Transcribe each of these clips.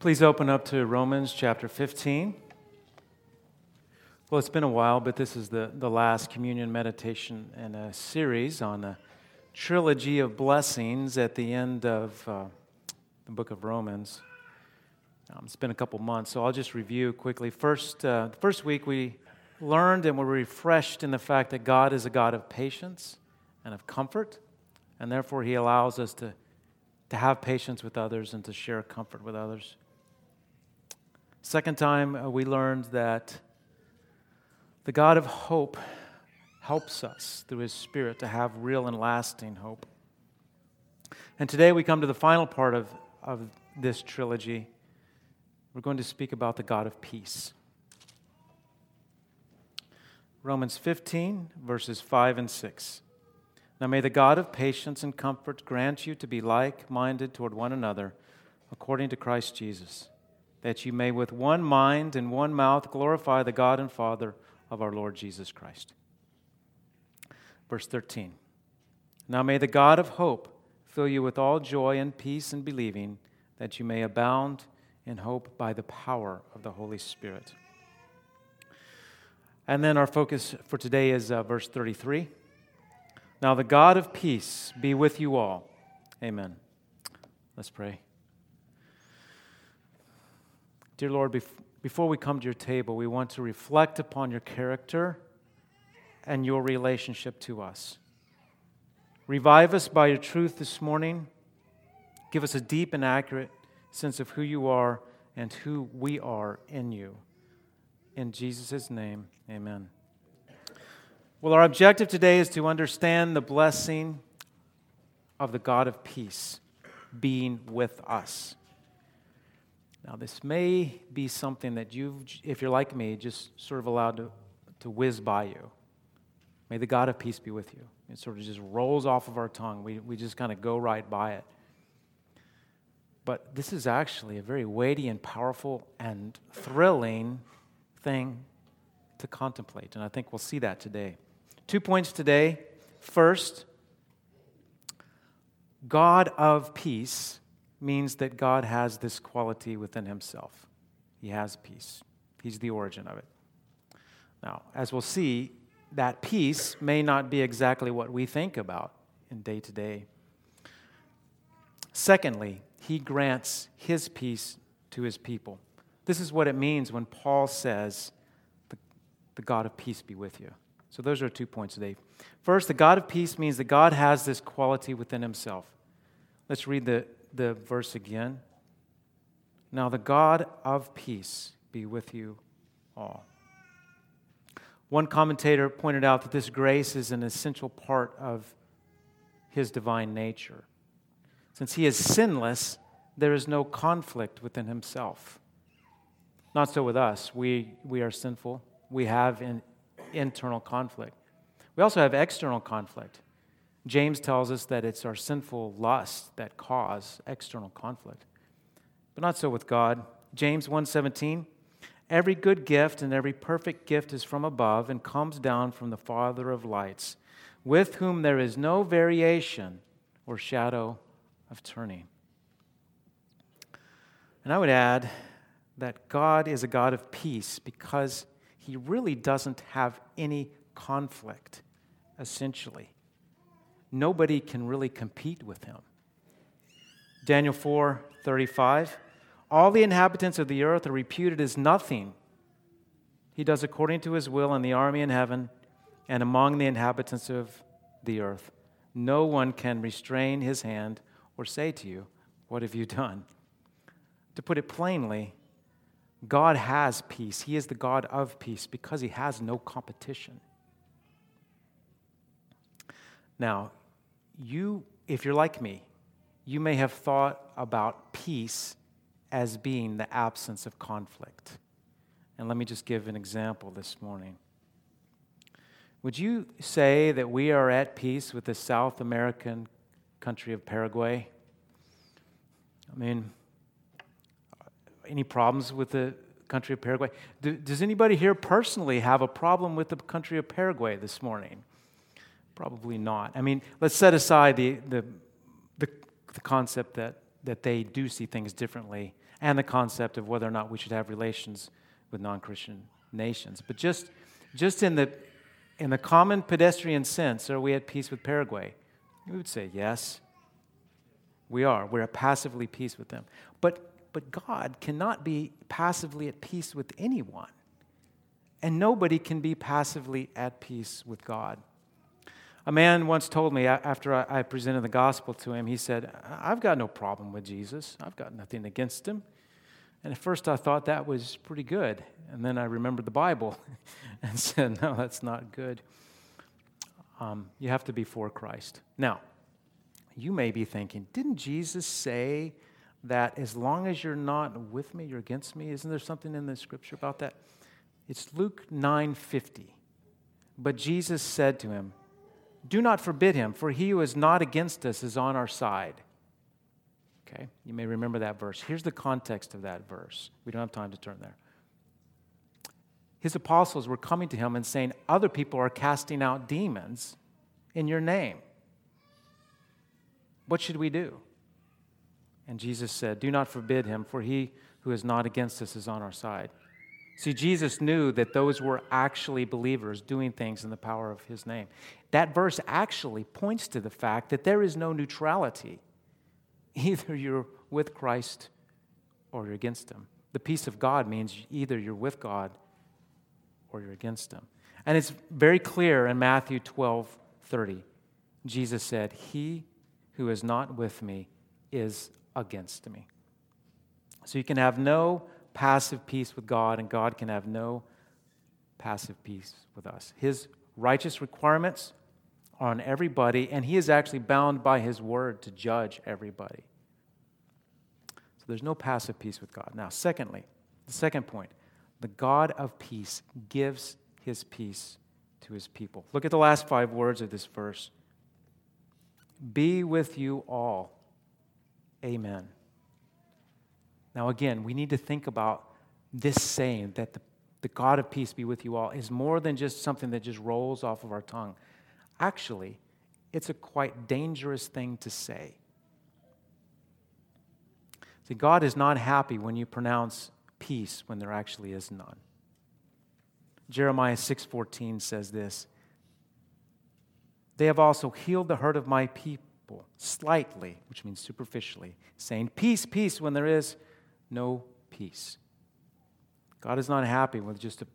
Please open up to Romans chapter 15. Well, it's been a while, but this is the, the last communion meditation in a series on a trilogy of blessings at the end of uh, the book of Romans. Um, it's been a couple months, so I'll just review quickly. First, uh, the first week we learned and were refreshed in the fact that God is a God of patience and of comfort, and therefore He allows us to, to have patience with others and to share comfort with others. Second time, uh, we learned that the God of hope helps us through His Spirit to have real and lasting hope. And today we come to the final part of, of this trilogy. We're going to speak about the God of peace. Romans 15, verses 5 and 6. Now may the God of patience and comfort grant you to be like minded toward one another according to Christ Jesus, that you may with one mind and one mouth glorify the God and Father of our Lord Jesus Christ. Verse 13. Now may the God of hope fill you with all joy and peace in believing, that you may abound in hope by the power of the Holy Spirit. And then our focus for today is uh, verse 33. Now the God of peace be with you all. Amen. Let's pray. Dear Lord, bef- before we come to your table, we want to reflect upon your character and your relationship to us. Revive us by your truth this morning. Give us a deep and accurate sense of who you are and who we are in you. In Jesus' name, amen. Well, our objective today is to understand the blessing of the God of peace being with us. Now, this may be something that you've, if you're like me, just sort of allowed to, to whiz by you. May the God of peace be with you. It sort of just rolls off of our tongue. We, we just kind of go right by it. But this is actually a very weighty and powerful and thrilling thing to contemplate. And I think we'll see that today. Two points today. First, God of peace means that God has this quality within himself. He has peace, He's the origin of it. Now, as we'll see, that peace may not be exactly what we think about in day to day. Secondly, he grants his peace to his people. This is what it means when Paul says, the, the God of peace be with you. So, those are two points today. First, the God of peace means that God has this quality within himself. Let's read the, the verse again. Now, the God of peace be with you all. One commentator pointed out that this grace is an essential part of his divine nature. Since he is sinless, there is no conflict within himself. Not so with us. We, we are sinful. We have an internal conflict. We also have external conflict. James tells us that it's our sinful lust that cause external conflict. But not so with God. James 1:17 Every good gift and every perfect gift is from above and comes down from the Father of lights, with whom there is no variation or shadow of turning. And I would add that God is a God of peace because he really doesn't have any conflict, essentially. Nobody can really compete with him. Daniel 4 35. All the inhabitants of the earth are reputed as nothing. He does according to his will in the army in heaven and among the inhabitants of the earth. No one can restrain his hand or say to you, What have you done? To put it plainly, God has peace. He is the God of peace because he has no competition. Now, you, if you're like me, you may have thought about peace as being the absence of conflict. And let me just give an example this morning. Would you say that we are at peace with the South American country of Paraguay? I mean, any problems with the country of Paraguay? Do, does anybody here personally have a problem with the country of Paraguay this morning? Probably not. I mean, let's set aside the, the, the, the concept that, that they do see things differently and the concept of whether or not we should have relations with non Christian nations. But just, just in, the, in the common pedestrian sense, are we at peace with Paraguay? We would say yes. We are. We're at passively peace with them. But, but God cannot be passively at peace with anyone. And nobody can be passively at peace with God. A man once told me after I presented the gospel to him, he said, I've got no problem with Jesus. I've got nothing against him. And at first I thought that was pretty good. And then I remembered the Bible and said, no, that's not good. Um, you have to be for Christ. Now, you may be thinking, didn't Jesus say that as long as you're not with me, you're against me? Isn't there something in the scripture about that? It's Luke 9:50. But Jesus said to him, Do not forbid him, for he who is not against us is on our side. Okay, you may remember that verse. Here's the context of that verse. We don't have time to turn there. His apostles were coming to him and saying, Other people are casting out demons in your name. What should we do? And Jesus said, Do not forbid him, for he who is not against us is on our side. See, Jesus knew that those were actually believers doing things in the power of his name. That verse actually points to the fact that there is no neutrality Either you're with Christ or you're against him. The peace of God means either you're with God or you're against him. And it's very clear in Matthew 12 30. Jesus said, He who is not with me is against me. So you can have no passive peace with God, and God can have no passive peace with us. His righteous requirements are on everybody, and he is actually bound by his word to judge everybody. So there's no passive peace with God. Now, secondly, the second point the God of peace gives his peace to his people. Look at the last five words of this verse Be with you all. Amen. Now, again, we need to think about this saying that the, the God of peace be with you all is more than just something that just rolls off of our tongue. Actually, it's a quite dangerous thing to say. See, God is not happy when you pronounce peace when there actually is none. Jeremiah 6:14 says this. They have also healed the hurt of my people slightly, which means superficially, saying peace, peace when there is no peace. God is not happy with just a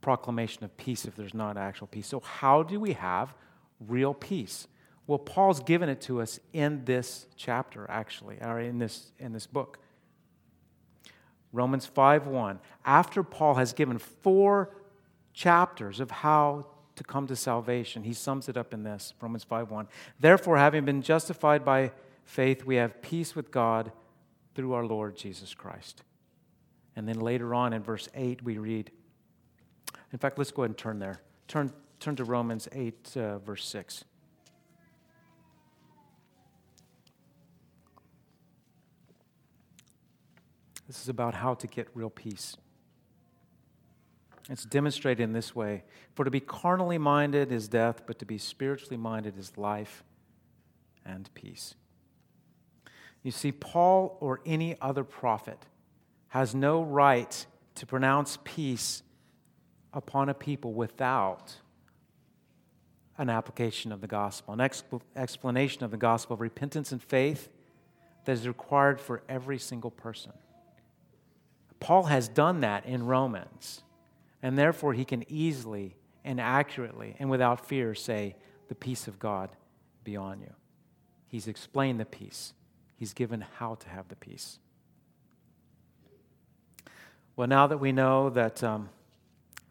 proclamation of peace if there's not actual peace. So, how do we have real peace? Well, Paul's given it to us in this chapter, actually, or in this, in this book. Romans 5 1. After Paul has given four chapters of how to come to salvation, he sums it up in this Romans 5 1. Therefore, having been justified by faith, we have peace with God through our Lord Jesus Christ. And then later on in verse 8, we read, in fact, let's go ahead and turn there. Turn, turn to Romans 8, uh, verse 6. This is about how to get real peace. It's demonstrated in this way For to be carnally minded is death, but to be spiritually minded is life and peace. You see, Paul or any other prophet has no right to pronounce peace upon a people without an application of the gospel, an expl- explanation of the gospel of repentance and faith that is required for every single person. Paul has done that in Romans, and therefore he can easily and accurately and without fear say, The peace of God be on you. He's explained the peace, he's given how to have the peace. Well, now that we know that. Um,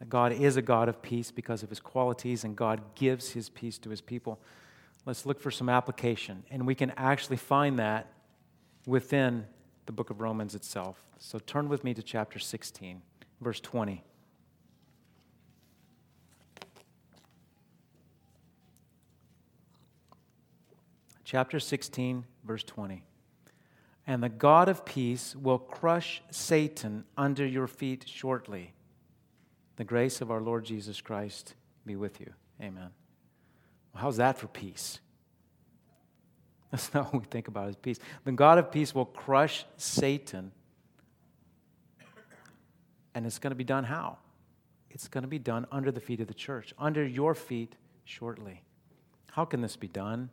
God is a God of peace because of his qualities, and God gives his peace to his people. Let's look for some application. And we can actually find that within the book of Romans itself. So turn with me to chapter 16, verse 20. Chapter 16, verse 20. And the God of peace will crush Satan under your feet shortly. The grace of our Lord Jesus Christ be with you. Amen. Well, how's that for peace? That's not what we think about as peace. The God of peace will crush Satan And it's going to be done how? It's going to be done under the feet of the church, under your feet shortly. How can this be done?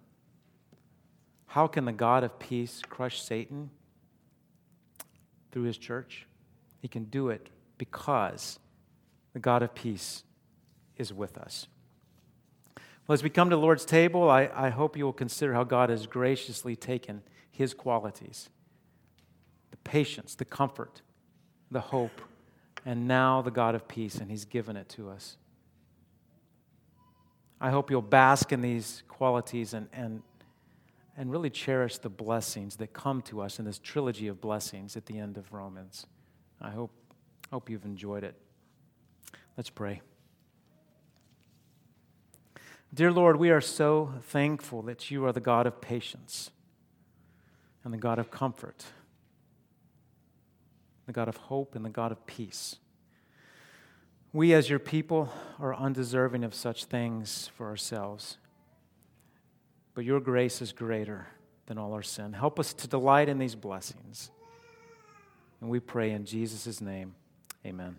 How can the God of peace crush Satan through his church? He can do it because the God of peace is with us. Well, as we come to the Lord's table, I, I hope you will consider how God has graciously taken his qualities the patience, the comfort, the hope, and now the God of peace, and he's given it to us. I hope you'll bask in these qualities and, and, and really cherish the blessings that come to us in this trilogy of blessings at the end of Romans. I hope, hope you've enjoyed it. Let's pray. Dear Lord, we are so thankful that you are the God of patience and the God of comfort, the God of hope and the God of peace. We, as your people, are undeserving of such things for ourselves. But your grace is greater than all our sin. Help us to delight in these blessings. And we pray in Jesus' name, amen.